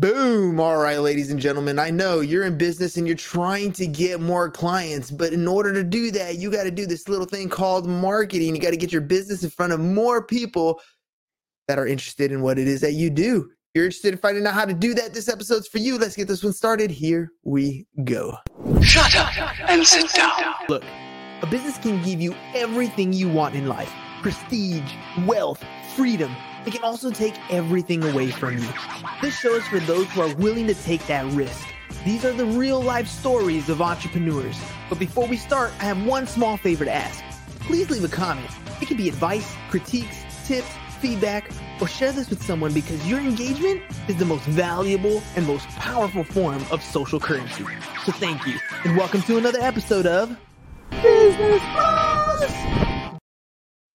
Boom. All right, ladies and gentlemen. I know you're in business and you're trying to get more clients, but in order to do that, you got to do this little thing called marketing. You got to get your business in front of more people that are interested in what it is that you do. You're interested in finding out how to do that? This episode's for you. Let's get this one started. Here we go. Shut up and sit down. Look, a business can give you everything you want in life prestige, wealth, freedom it can also take everything away from you. This show is for those who are willing to take that risk. These are the real life stories of entrepreneurs. But before we start, I have one small favor to ask. Please leave a comment. It can be advice, critiques, tips, feedback, or share this with someone because your engagement is the most valuable and most powerful form of social currency. So thank you, and welcome to another episode of Business Bros.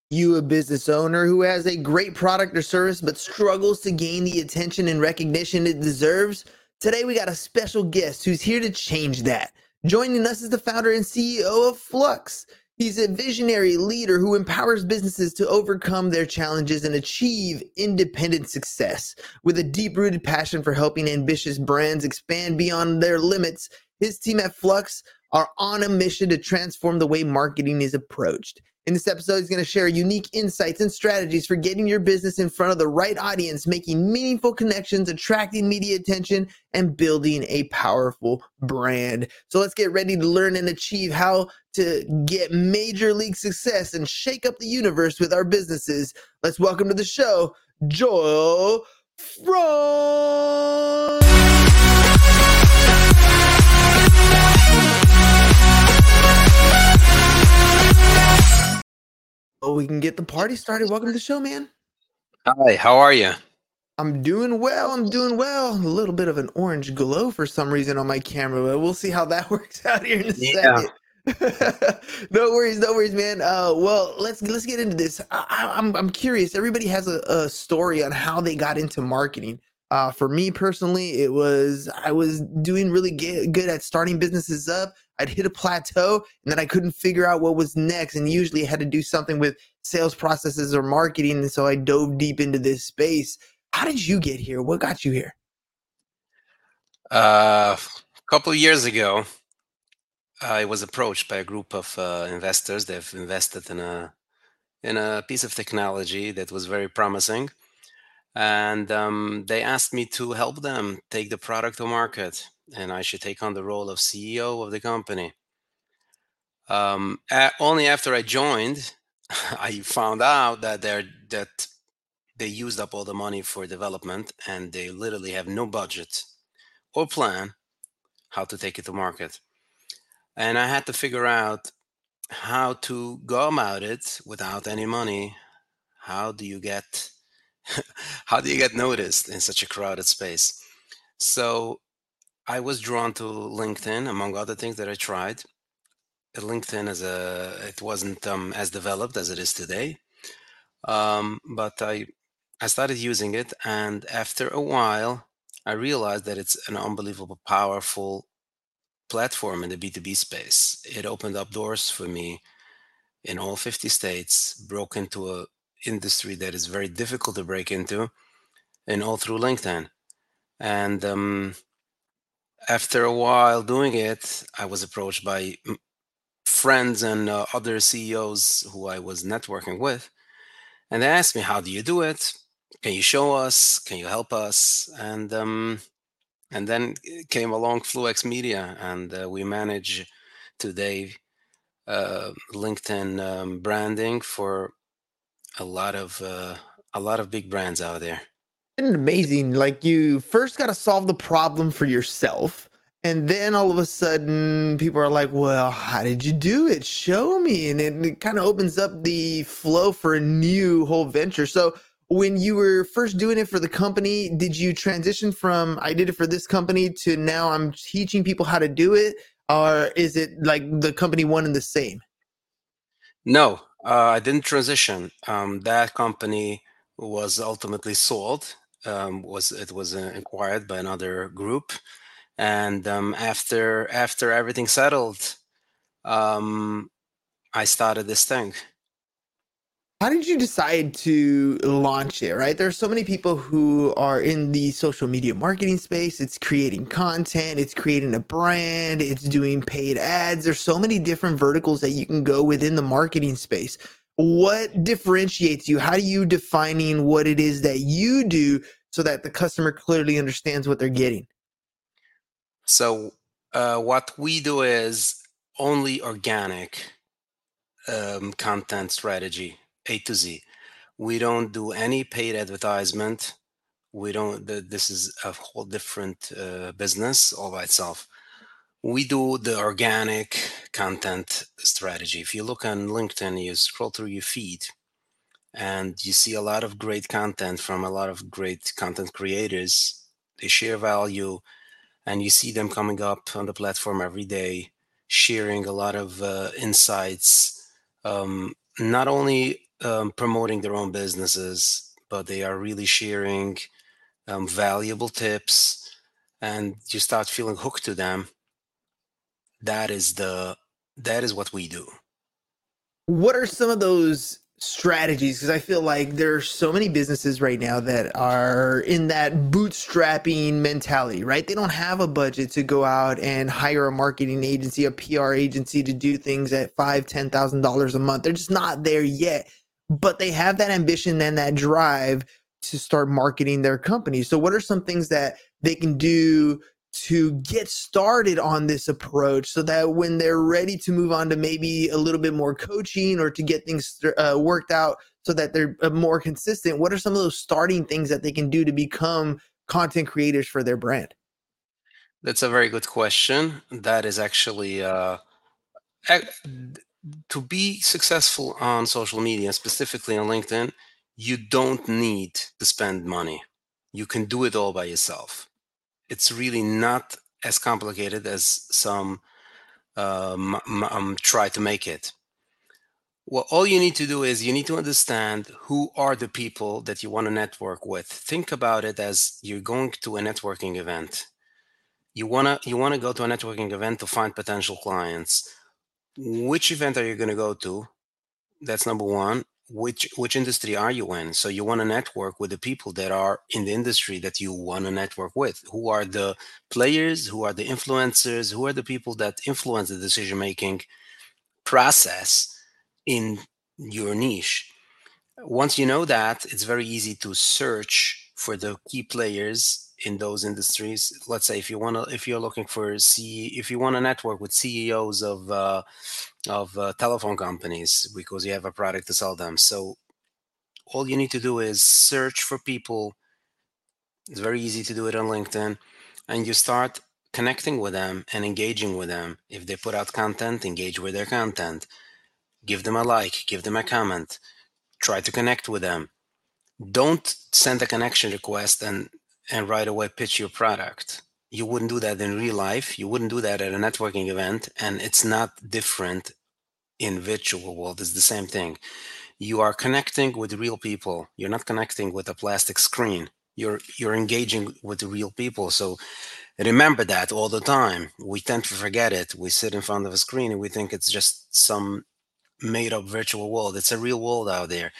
You, a business owner who has a great product or service but struggles to gain the attention and recognition it deserves? Today, we got a special guest who's here to change that. Joining us is the founder and CEO of Fluex. He's a visionary leader who empowers businesses to overcome their challenges and achieve independent success. With a deep rooted passion for helping ambitious brands expand beyond their limits, his team at Fluex are on a mission to transform the way marketing is approached. In this episode, he's going to share unique insights and strategies for getting your business in front of the right audience, making meaningful connections, attracting media attention, and building a powerful brand. So let's get ready to learn and achieve how to get major league success and shake up the universe with our businesses. Let's welcome to the show, Joel Frank. Oh, we can get the party started. Welcome to the show, man. Hi, how are you? I'm doing well. I'm doing well. A little bit of an orange glow for some reason on my camera, but we'll see how that works out here in a yeah. second. no worries, no worries, man. Uh, well, let's let's get into this. I, am I'm, I'm curious. Everybody has a, a story on how they got into marketing. Uh, for me personally, it was I was doing really good at starting businesses up. I'd hit a plateau and then I couldn't figure out what was next. And usually I had to do something with sales processes or marketing. And so I dove deep into this space. How did you get here? What got you here? Uh, a couple years ago, I was approached by a group of uh, investors. They've invested in a in a piece of technology that was very promising, and um, they asked me to help them take the product to market and I should take on the role of CEO of the company. Um, only after I joined, I found out that they're that they used up all the money for development and they literally have no budget or plan how to take it to market. And I had to figure out how to go about it without any money. How do you get how do you get noticed in such a crowded space? So I was drawn to LinkedIn, among other things that I tried. LinkedIn as a it wasn't um, as developed as it is today, um, but I I started using it, and after a while, I realized that it's an unbelievable, powerful platform in the B two B space. It opened up doors for me in all 50 states, broke into a industry that is very difficult to break into, and all through LinkedIn. And um, after a while doing it, I was approached by friends and uh, other CEOs who I was networking with. And they asked me, How do you do it? Can you show us? Can you help us? And um, and then came along Fluex Media, and uh, we manage today uh, LinkedIn um, branding for a lot of uh, a lot of big brands out there amazing. Like you first got to solve the problem for yourself. And then all of a sudden, people are like, well, how did you do it? Show me. And it, it kind of opens up the flow for a new whole venture. So, when you were first doing it for the company, did you transition from I did it for this company to now I'm teaching people how to do it? Or is it like the company one and the same? No, uh, I didn't transition. Um, that company was ultimately sold um, was it was uh, acquired by another group, and um, after after everything settled, um, I started this thing. how did you decide to launch it right? There are so many people who are in the social media marketing space. It's creating content it's creating a brand it's doing paid ads. There's so many different verticals that you can go within the marketing space. What differentiates you? How do you defining what it is that you do so that the customer clearly understands what they're getting so uh, what we do is only organic um, content strategy A to Z. We don't do any paid advertisement. We don't. This is a whole different uh, business all by itself. We do the organic content strategy. If you look on LinkedIn, you scroll through your feed, and you see a lot of great content from a lot of great content creators. They share value, and you see them coming up on the platform every day, sharing a lot of uh, insights um, not only um, promoting their own businesses, but they are really sharing um, valuable tips, and you start feeling hooked to them. That is the that is what we do. What are some of those strategies because I feel like there are so many businesses right now that are in that bootstrapping mentality, right? They don't have a budget to go out and hire a marketing agency, a PR agency to do things at five, ten thousand dollars a month. They're just not there yet. But they have that ambition and that drive to start marketing their company. So what are some things that they can do to get started on this approach so that when they're ready to move on to maybe a little bit more coaching or to get things uh, worked out so that they're uh, more consistent what are some of those starting things that they can do to become content creators for their brand? That's a very good question. That is actually uh, to be successful on social media specifically on linkedin you don't need to spend money. You can do it all by yourself it's really not as complicated as some um, um, try to make it. Well, all you need to do is you need to understand who are the people that you want to network with. Think about it as you're going to a networking event. You wanna you wanna go to a networking event to find potential clients. Which event are you going to go to? That's number one which which industry are you in? So you want to network with the people that are in the industry that you want to network with. Who are the players? Who are the influencers? Who are the people that influence the decision making process in your niche? Once you know that it's very easy to search for the key players in those industries. Let's say if you want to if you're looking for c if you want to network with ceos of uh, of uh, telephone companies because you have a product to sell them. So all you need to do is search for people. It's very easy to do it on LinkedIn, and you start connecting with them and engaging with them. If they put out content, engage with their content. Give them a like, give them a comment. Try to connect with them. Don't send a connection request and and right away pitch your product you wouldn't do that in real life you wouldn't do that at a networking event and it's not different in virtual world it's the same thing. You are connecting with real people. You're not connecting with a plastic screen. You're you're engaging with the real people. So remember that all the time. We tend to forget it. We sit in front of a screen and we think it's just some made up virtual world. It's a real world out there.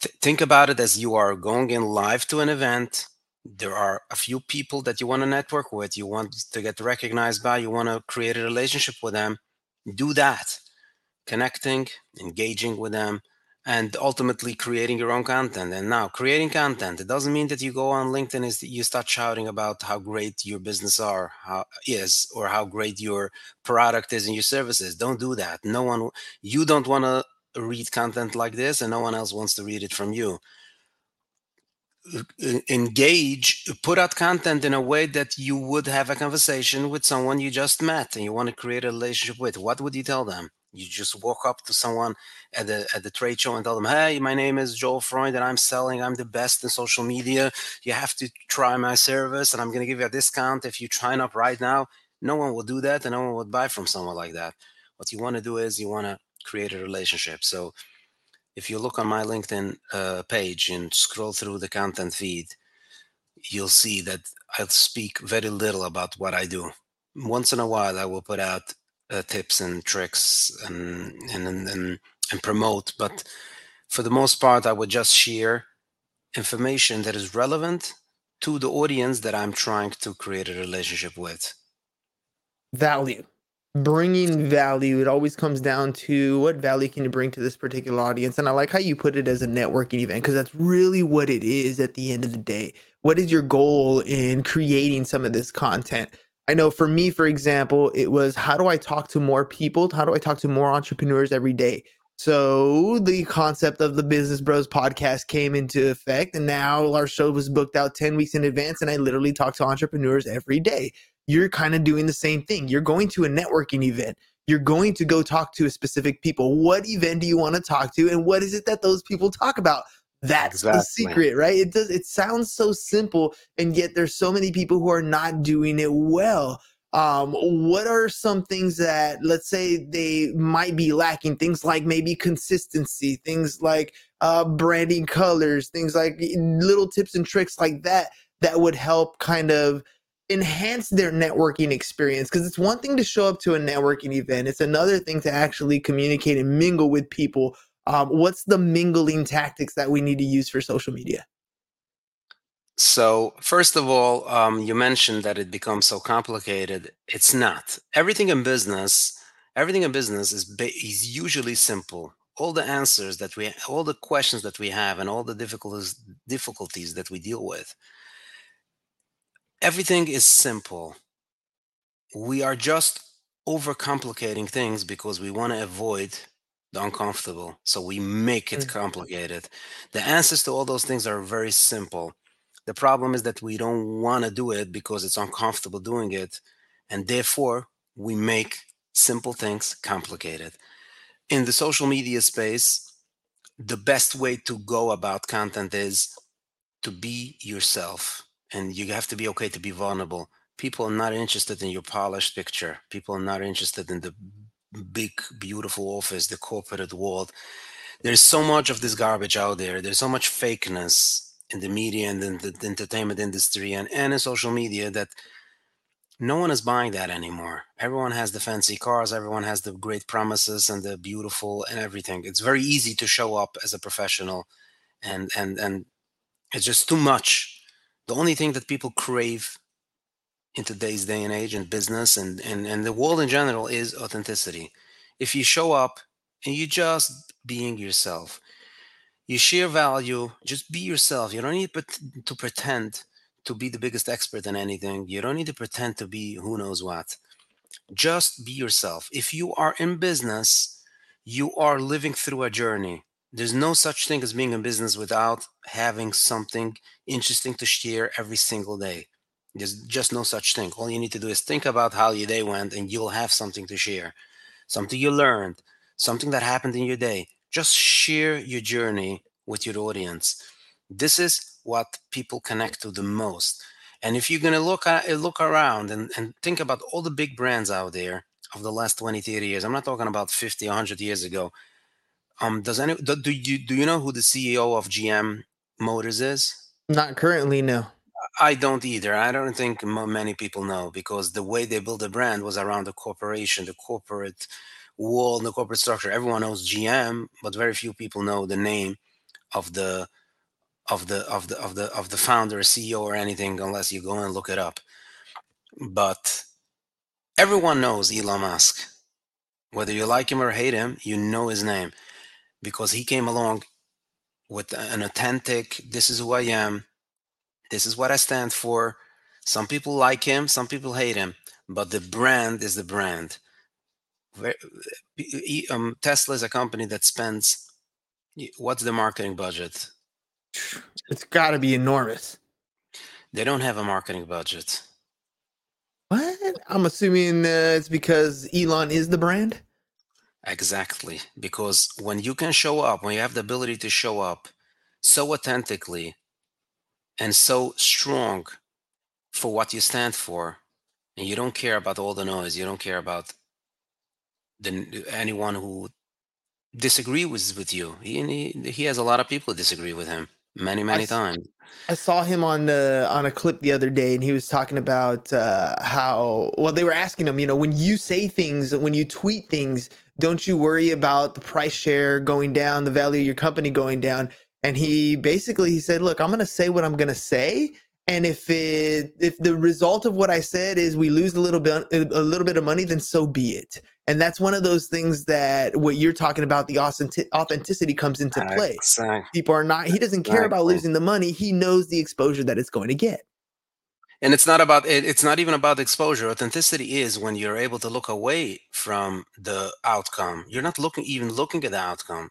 Th- think about it as you are going in live to an event. There are a few people that you want to network with you want to get recognized by you want to create a relationship with them. Do that connecting engaging with them and ultimately creating your own content. And now creating content it doesn't mean that you go on linkedin that you start shouting about how great your business are how is or how great your product is and your services. Don't do that. No one you don't want to read content like this and no one else wants to read it from you. Engage put out content in a way that you would have a conversation with someone you just met and you want to create a relationship with. What would you tell them you just walk up to someone at the at the trade show and tell them hey my name is joel freund and i'm selling i'm the best in social media. You have to try my service and i'm going to give you a discount if you sign up right now. No one will do that and no one would buy from someone like that. What you want to do is you want to create a relationship. So if you look on my LinkedIn uh, page and scroll through the content feed, you'll see that I speak very little about what I do. Once in a while, I will put out uh, tips and tricks and, and and and promote, but for the most part, I would just share information that is relevant to the audience that I'm trying to create a relationship with. Value. Bringing value. It always comes down to what value can you bring to this particular audience. And I like how you put it as a networking event because that's really what it is at the end of the day. What is your goal in creating some of this content? I know for me, for example, it was how do I talk to more people? How do I talk to more entrepreneurs every day? So the concept of the Business Bros podcast came into effect, and now our show was booked out 10 weeks in advance, and I literally talk to entrepreneurs every day. You're kind of doing the same thing. You're going to a networking event. You're going to go talk to a specific people. What event do you want to talk to, and what is it that those people talk about? That's exactly. the secret, right? It does. It sounds so simple, and yet there's so many people who are not doing it well um, what are some things that let's say they might be lacking things like maybe consistency things like uh, branding colors things like little tips and tricks like that that would help kind of enhance their networking experience because it's one thing to show up to a networking event it's another thing to actually communicate and mingle with people um, what's the mingling tactics that we need to use for social media so, first of all, um, you mentioned that it becomes so complicated. It's not. Everything in business, everything in business is ba- is usually simple. All the answers that we, all the questions that we have, and all the difficulties difficulties that we deal with, everything is simple. We are just overcomplicating things because we want to avoid uncomfortable. So we make it mm. complicated. The answers to all those things are very simple the problem is that we don't want to do it because it's uncomfortable doing it. And therefore, we make simple things complicated. In the social media space, the best way to go about content is to be yourself. And you have to be okay to be vulnerable. People are not interested in your polished picture. People are not interested in the big, beautiful office, the corporate world. There's so much of this garbage out there. There's so much fakeness in the media and in the entertainment industry and, and in social media that no one is buying that anymore. Everyone has the fancy cars, everyone has the great promises and the beautiful and everything. It's very easy to show up as a professional and and and it's just too much. The only thing that people crave in today's day and age in business and, and, and the world in general is authenticity. If you show up and you just being yourself, you share value just be yourself. You don't need to pretend to be the biggest expert in anything. You don't need to pretend to be who knows what. Just be yourself. If you are in business you are living through a journey. There's no such thing as being in business without having something interesting to share every single day there's just no such thing all you need to do is think about how your day went and you'll have something to share something you learned something that happened in your day just share your journey with your audience. This is what people connect to the most. And if you're going to look look around and, and think about all the big brands out there of the last 20, 30 years, I'm not talking about 50, 100 years ago. Um, does any do you do you know who the CEO of GM Motors is? Not currently, no. I don't either. I don't think many people know because the way they built the brand was around the corporation, the corporate wall the corporate structure. Everyone knows GM, but very few people know the name of the of the of the of the of the founder, CEO, or anything unless you go and look it up. But everyone knows Elon Musk. Whether you like him or hate him, you know his name because he came along with an authentic, this is who I am, this is what I stand for. Some people like him, some people hate him, but the brand is the brand um, Tesla is a company that spends what's the marketing budget? It's got to be enormous. They don't have a marketing budget. What? I'm assuming uh, it's because Elon is the brand. Exactly, because when you can show up, when you have the ability to show up so authentically and so strong for what you stand for, and you don't care about all the noise, you don't care about the anyone who disagree with with you. He, he he has a lot of people who disagree with him. many many times. I saw him on the on a clip the other day, and he was talking about uh, how well they were asking him. You know, when you say things, when you tweet things, don't you worry about the price share going down, the value of your company going down? And he basically he said, "Look, I'm going to say what I'm going to say, and if it if the result of what I said is we lose a little bit a little bit of money, then so be it." And that's one of those things that what you're talking about, the authenticity comes into play. Exactly. People are not, he doesn't care exactly. about losing the money. He knows the exposure that it's going to get. And it's not about, it's not even about the exposure. Authenticity is when you're able to look away from the outcome. You're not looking, even looking at the outcome.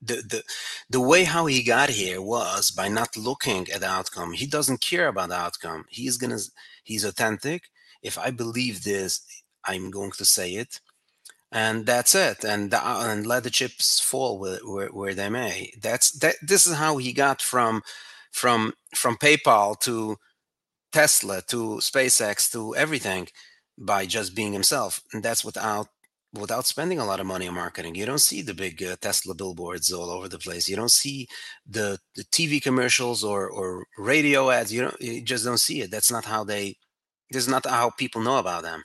The, the the way how he got here was by not looking at the outcome. He doesn't care about the outcome. He's gonna he's authentic. If I believe this, I'm going to say it and that's it and and let the chips fall where, where, where, they may that's that this is how he got from from from paypal to tesla to spacex to everything by just being himself and that's without without spending a lot of money on marketing you don't see the big uh, tesla billboards all over the place you don't see the the tv commercials or or radio ads you don't you just don't see it that's not how they this is not how people know about them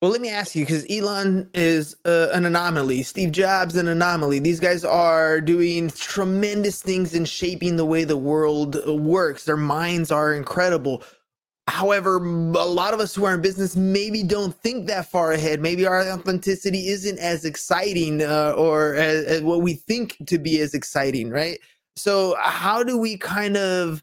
well, let me ask you because Elon is uh, an anomaly. Steve Jobs, an anomaly. These guys are doing tremendous things in shaping the way the world uh, works. Their minds are incredible. However, a lot of us who are in business maybe don't think that far ahead. Maybe our authenticity isn't as exciting uh, or as, as what we think to be as exciting, right? So, how do we kind of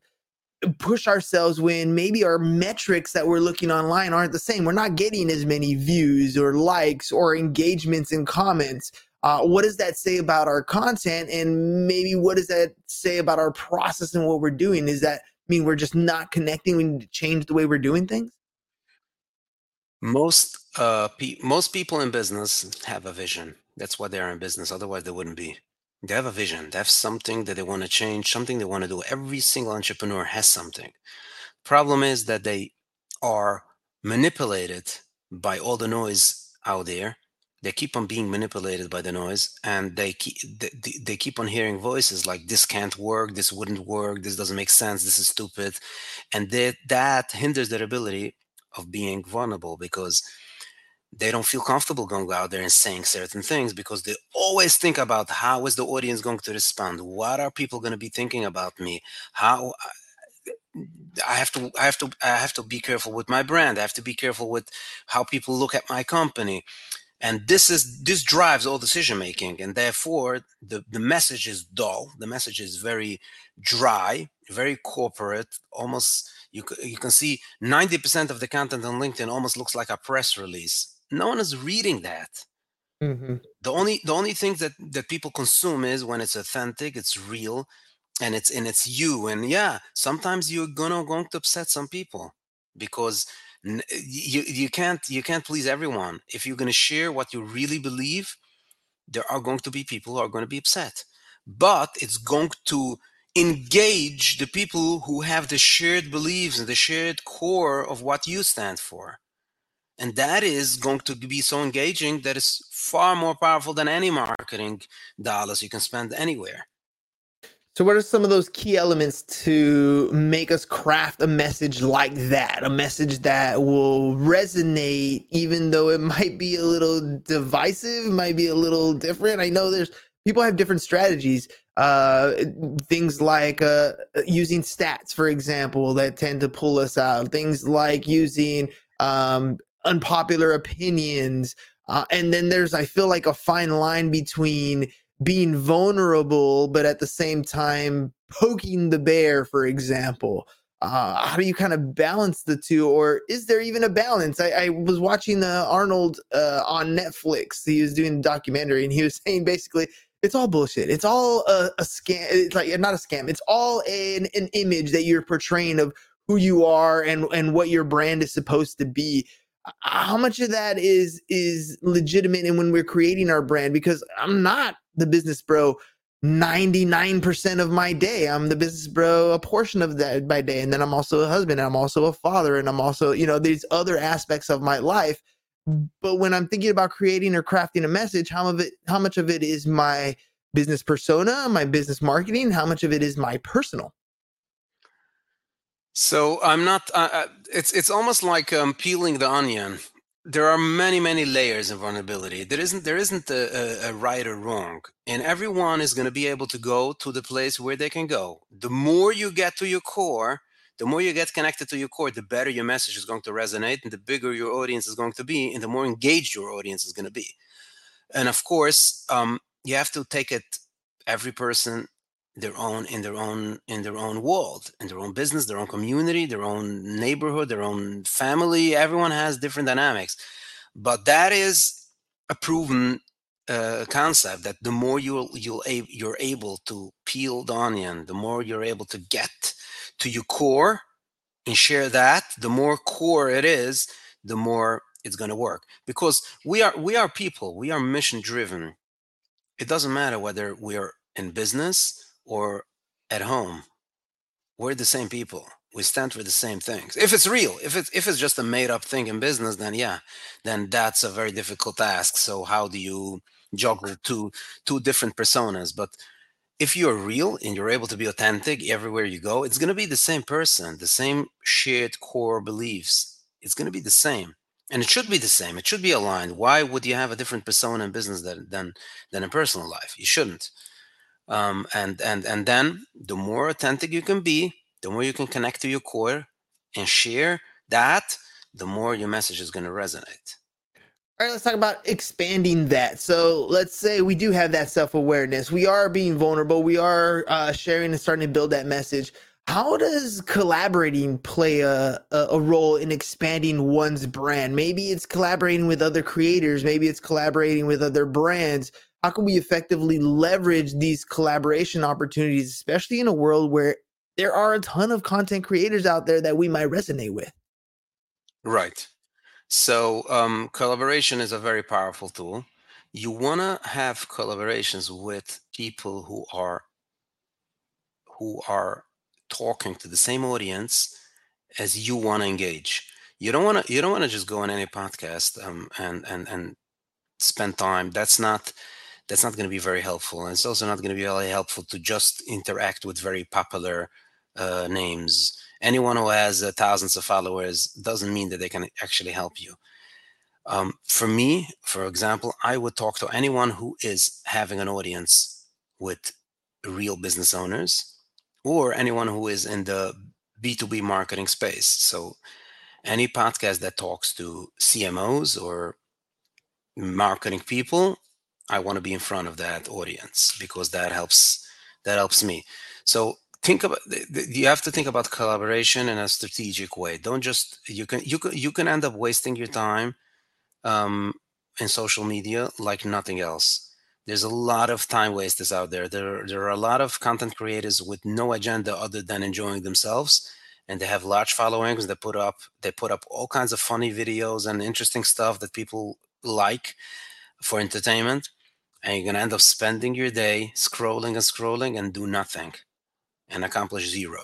push ourselves when maybe our metrics that we're looking online aren't the same. We're not getting as many views or likes or engagements and comments. Uh, what does that say about our content? And maybe what does that say about our process and what we're doing? Is that mean we're just not connecting? We need to change the way we're doing things? Most uh, pe- most people in business have a vision. That's why they're in business. Otherwise, they wouldn't be. They have a vision. They have something that they want to change, something they want to do. Every single entrepreneur has something. Problem is that they are manipulated by all the noise out there. They keep on being manipulated by the noise, and they keep they, they keep on hearing voices like "This can't work. This wouldn't work. This doesn't make sense. This is stupid," and that that hinders their ability of being vulnerable because they don't feel comfortable going out there and saying certain things because they always think about how is the audience going to respond what are people going to be thinking about me how i have to i have to i have to be careful with my brand i have to be careful with how people look at my company and this is this drives all decision making and therefore the the message is dull the message is very dry very corporate almost you, you can see 90% of the content on linkedin almost looks like a press release no one is reading that. Mm-hmm. The only the only thing that that people consume is when it's authentic, it's real, and it's and it's you. And yeah, sometimes you're gonna going to upset some people because Eh, you you can't you can't please everyone. If you're gonna share what you really believe, there are going to be people who are going to be upset. But it's going to engage the people who have the shared beliefs and the shared core of what you stand for. And that is going to be so engaging that it's far more powerful than any marketing dollars you can spend anywhere. So, what are some of those key elements to make us craft a message like that? A message that will resonate, even though it might be a little divisive, might be a little different. I know there's people have different strategies. Uh, things like uh, using stats, for example, that tend to pull us out. Things like using um, unpopular opinions. Uh, and then there's, I feel like, a fine line between being vulnerable, but at the same time poking the bear, for example. Uh, how do you kind of balance the two, or is there even a balance? I, I was watching uh, Arnold uh, on Netflix. He was doing a documentary, and he was saying basically it's all bullshit. It's all a, a scam. It's like not a scam. It's all an, an image that you're portraying of who you are and and what your brand is supposed to be how much of that is is legitimate and when we're creating our brand because i'm not the business bro 99% of my day i'm the business bro a portion of that by day and then i'm also a husband and i'm also a father and i'm also you know these other aspects of my life but when i'm thinking about creating or crafting a message how of it how much of it is my business persona, my business marketing? How much of it is my personal? So I'm not. Uh, uh, it's it's almost like um, peeling the onion. There are many many layers of vulnerability. There isn't there isn't a, a, a right or wrong, and everyone is going to be able to go to the place where they can go. The more you get to your core, the more you get connected to your core, the better your message is going to resonate, and the bigger your audience is going to be, and the more engaged your audience is going to be. And of course, um, you have to take it every person their own in their own in their own world in their own business their own community their own neighborhood their own family everyone has different dynamics. But that is a proven uh, concept that the more you'll you'll you're able to peel the onion the more you're able to get to your core and share that the more core it is the more it's going to work. Because we are we are people. We are mission driven it doesn't matter whether we're in business or at home, we're the same people. We stand for the same things. If it's real, if it's if it's just a made up thing in business, then yeah, then that's a very difficult task. So how do you juggle two two different personas? But if you're real and you're able to be authentic everywhere you go, it's going to be the same person, the same shared core beliefs. It's going to be the same, and it should be the same. It should be aligned. Why would you have a different persona in business than than, than in personal life? You shouldn't um, and and and then the more authentic you can be the more you can connect to your core and share that the more your message is going to resonate all right, let's talk about expanding that. So let's say we do have that self awareness. We are being vulnerable. We are uh, sharing and starting to build that message. How does collaborating play a, a, a, role in expanding one's brand? Maybe it's collaborating with other creators. Maybe it's collaborating with other brands how can we effectively leverage these collaboration opportunities, especially in a world where there are a ton of content creators out there that we might resonate with? Right. So, um, collaboration is a very powerful tool. You want to have collaborations with people who are who are talking to the same audience as you want to engage. You don't want to you don't want to just go on any podcast um, and and and spend time. That's not that's not going to be very helpful. And it's also not going to be very helpful to just interact with very popular uh, names. Anyone who has uh, thousands of followers doesn't mean that they can actually help you. Um, for me, for example, I would talk to anyone who is having an audience with real business owners or anyone who is in the B2B marketing space. So, any podcast that talks to CMOs or marketing people I want to be in front of that audience because that helps that helps me. So think about you have to think about collaboration in a strategic way. Don't just you can you can you can end up wasting your time um, in social media like nothing else. There's a lot of time wasters out there. There there are a lot of content creators with no agenda other than enjoying themselves and they have large followings they put up they put up all kinds of funny videos and interesting stuff that people like for entertainment and you're going to end up spending your day scrolling and scrolling and do nothing and accomplish zero.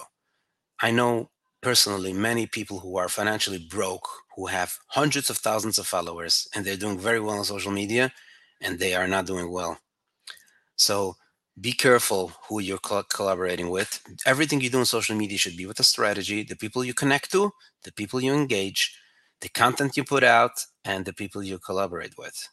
I know personally many people who are financially broke who have hundreds of thousands of followers and they're doing very well on social media and they are not doing well. So be careful who you're co- collaborating with. Everything you do on social media should be with a strategy, the people you connect to, the people you engage, the content you put out, and the people you collaborate with.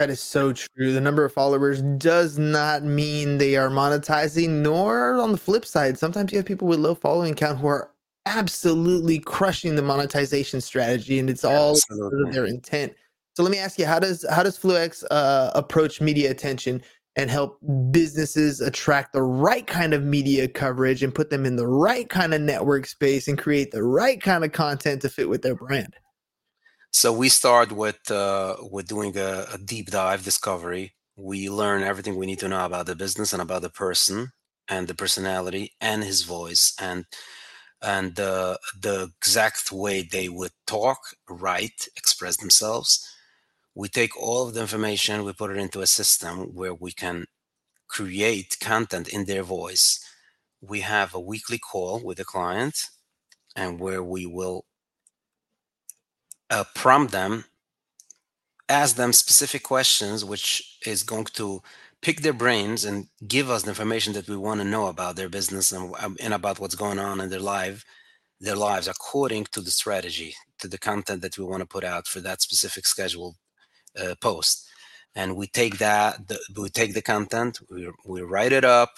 That is so true. The number of followers does not mean they are monetizing, nor on the flip side, sometimes you have people with low following count who are absolutely crushing the monetization strategy, and it's all of their intent. So let me ask you, how does how does Fluex uh, approach media attention and help businesses attract the right kind of media coverage and put them in the right kind of network space and create the right kind of content to fit with their brand? So we start with uh, with doing a, a, deep dive discovery. We learn everything we need to know about the business and about the person and the personality and his voice and and the exact way they would talk, write, express themselves. We take all of the information, we put it into a system where we can create content in their voice. We have a weekly call with the client and where we will uh, prompt them, ask them specific questions, which is going to pick their brains and give us the information that we want to know about their business and, um, and about what's going on in their life their lives according to the strategy to the content that we want to put out for that specific scheduled uh, post. And we take that the, we take the content we, we write it up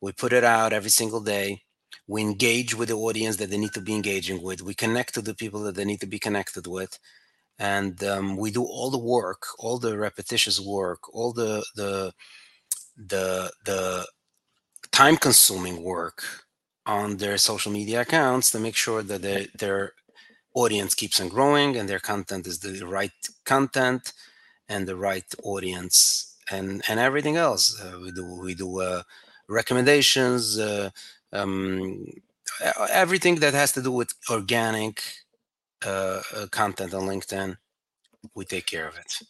we put it out every single day we engage with the audience that they need to be engaging with we connect to the people that they need to be connected with and um, we do all the work all the repetitious work all the the the the time consuming work on their social media accounts to make sure that they, their audience keeps on growing and their content is the right content and the right audience and and everything else. Uh, we do we do uh, recommendations uh, um, everything that has to do with organic uh, uh, content on linkedin we take care of it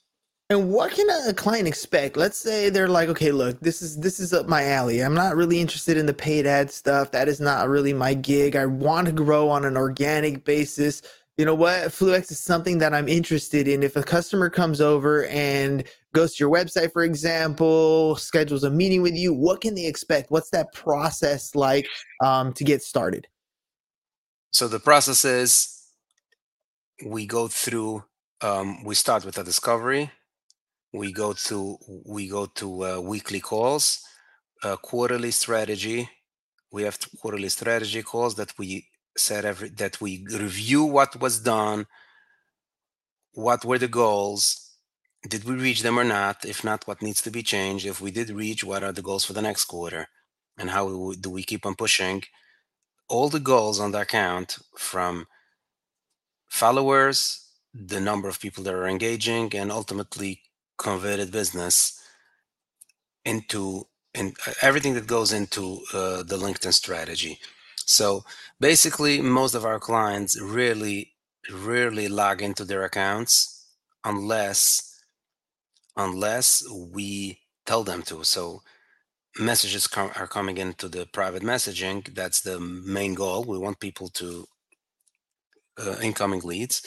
and what can a client expect? Let's say they're like, okay, look, this is this is up my alley. I'm not really interested in the paid ad stuff. That is not really my gig. I want to grow on an organic basis. You know what? Fluex is something that I'm interested in. If a customer comes over and goes to your website, for example, schedules a meeting with you, what can they expect? What's that process like um, to get started? So the process is we go through. Um, we start with a discovery we go to we go to uh, weekly calls uh, quarterly strategy we have quarterly strategy calls that we set every that we review what was done what were the goals did we reach them or not? If not what needs to be changed? If we did reach what are the goals for the next quarter? And how do we keep on pushing all the goals on the account from followers the number of people that are engaging and ultimately converted business into and everything that goes into uh, the LinkedIn strategy. So basically, most of our clients really, rarely log into their accounts unless unless we tell them to. So messages com- are coming into the private messaging. That's the main goal. We want people to uh, incoming leads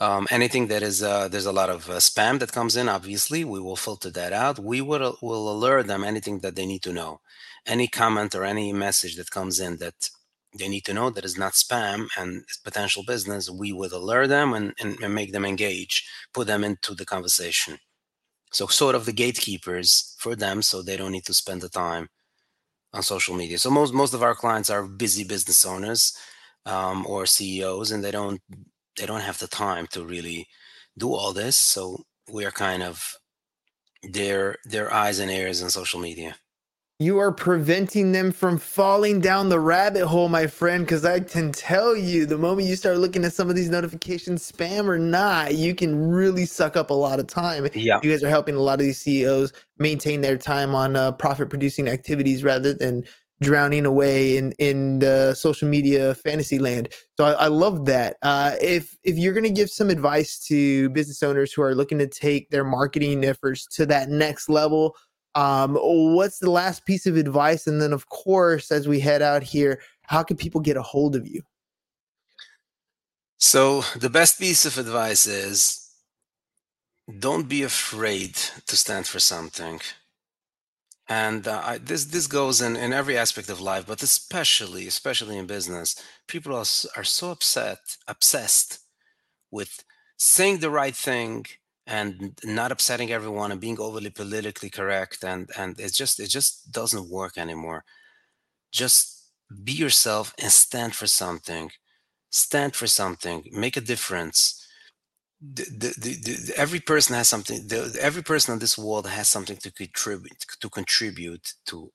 um, anything that is uh, there's a lot of uh, spam that comes in obviously we will filter that out we will will alert them anything that they need to know any comment or any message that comes in that they need to know that is not spam and potential business we would alert them and, and, and make them engage put them into the conversation. So sort of the gatekeepers for them so they don't need to spend the time on social media. So most most of our clients are busy business owners um, or ceos and they don't they don't have the time to really do all this. So we are kind of their their eyes and ears on social media you are preventing them from falling down the rabbit hole my friend because i can tell you the moment you start looking at some of these notifications spam or not you can really suck up a lot of time yeah you guys are helping a lot of these ceos maintain their time on uh, profit producing activities rather than drowning away in in the social media fantasy land. So I, I love that. Uh, if if you're going to give some advice to business owners who are looking to take their marketing efforts to that next level, um, what's the last piece of advice? And then, of course, as we head out here, how can people get a hold of you? So the best piece of advice is don't be afraid to stand for something and uh, I, this this goes in, in every aspect of life but especially especially in business people are, are so upset obsessed with saying the right thing and not upsetting everyone and being overly politically correct and and it just it just doesn't work anymore. Just be yourself and stand for something. Stand for something. Make a difference. The, the, the, every person has something every person in this world has something to contribute to contribute to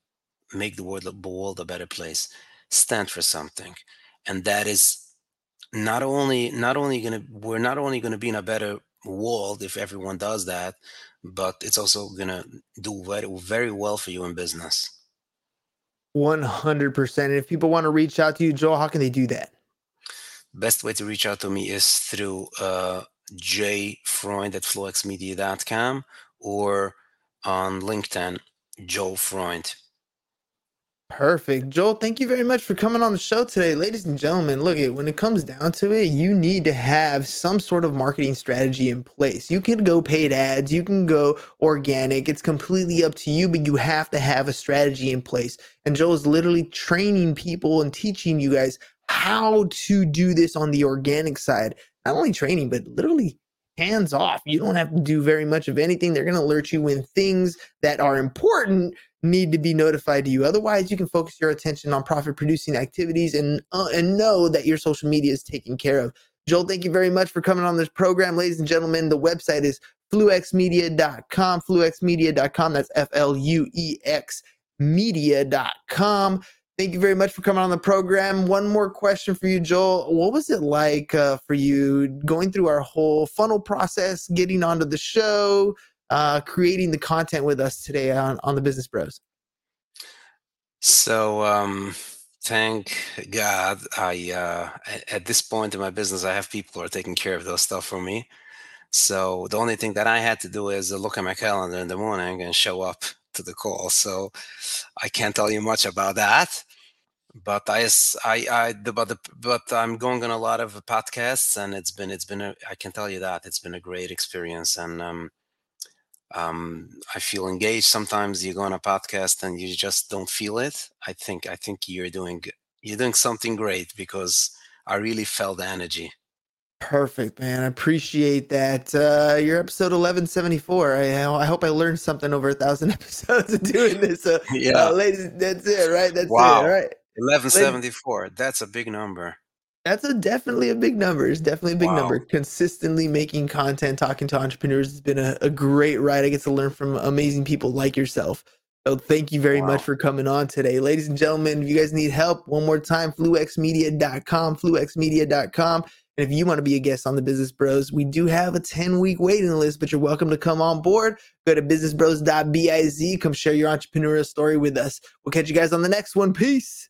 make the world, the world a better place. Stand for something. And that is not only not only going to we're not only going to be in a better world if everyone does that but it's also going to do very very well for you in business 100% if people want to reach out to you joel how can they do that best way to reach out to me is through uh, jfreund at fluexmedia.com or on LinkedIn, Joe Freund. Perfect. Joel, thank you very much for coming on the show today. Ladies and gentlemen, look it when it comes down to it, you need to have some sort of marketing strategy in place. You can go paid ads, you can go organic. It's completely up to you, but you have to have a strategy in place. And Joel is literally training people and teaching you guys how to do this on the organic side. Not only training, but literally hands off. You don't have to do very much of anything. They're going to alert you when things that are important need to be notified to you. Otherwise, you can focus your attention on profit producing activities and uh, and know that your social media is taken care of. Joel, thank you very much for coming on this program. Ladies and gentlemen, the website is fluexmedia.com, fluexmedia.com. That's F L U E X media.com. Thank you very much for coming on the program. One more question for you, Joel. What was it like uh, for you going through our whole funnel process, getting onto the show, uh, creating the content with us today on, on the Business Bros? So, um, thank God, I uh, at this point in my business, I have people who are taking care of those stuff for me. So the only thing that I had to do is look at my calendar in the morning and show up to the call. So I can't tell you much about that. But I, I, I, but, the, but I'm going on a lot of podcasts, and it's been, it's been, a, I can tell you that it's been a great experience, and um, um, I feel engaged. Sometimes you go on a podcast and you just don't feel it. I think I think you're doing you're doing something great because I really felt the energy. Perfect, man. I appreciate that. Uh, you're episode 1174. I, I hope I learned something over a thousand episodes of doing this. Uh, yeah, uh, ladies, that's it, right? That's wow. it, right? 1174. That's a big number. That's a definitely a big number. It's definitely a big wow. number. Consistently making content, talking to entrepreneurs has been a, a, great ride. I get to learn from amazing people like yourself. So thank you very wow. much for coming on today. Ladies and gentlemen, if you guys need help, one more time, fluexmedia.com, fluexmedia.com. And if you want to be a guest on the Business Bros, we do have a 10 week waiting list, but you're welcome to come on board. Go to businessbros.biz, come share your entrepreneurial story with us. We'll catch you guys on the next one. Peace.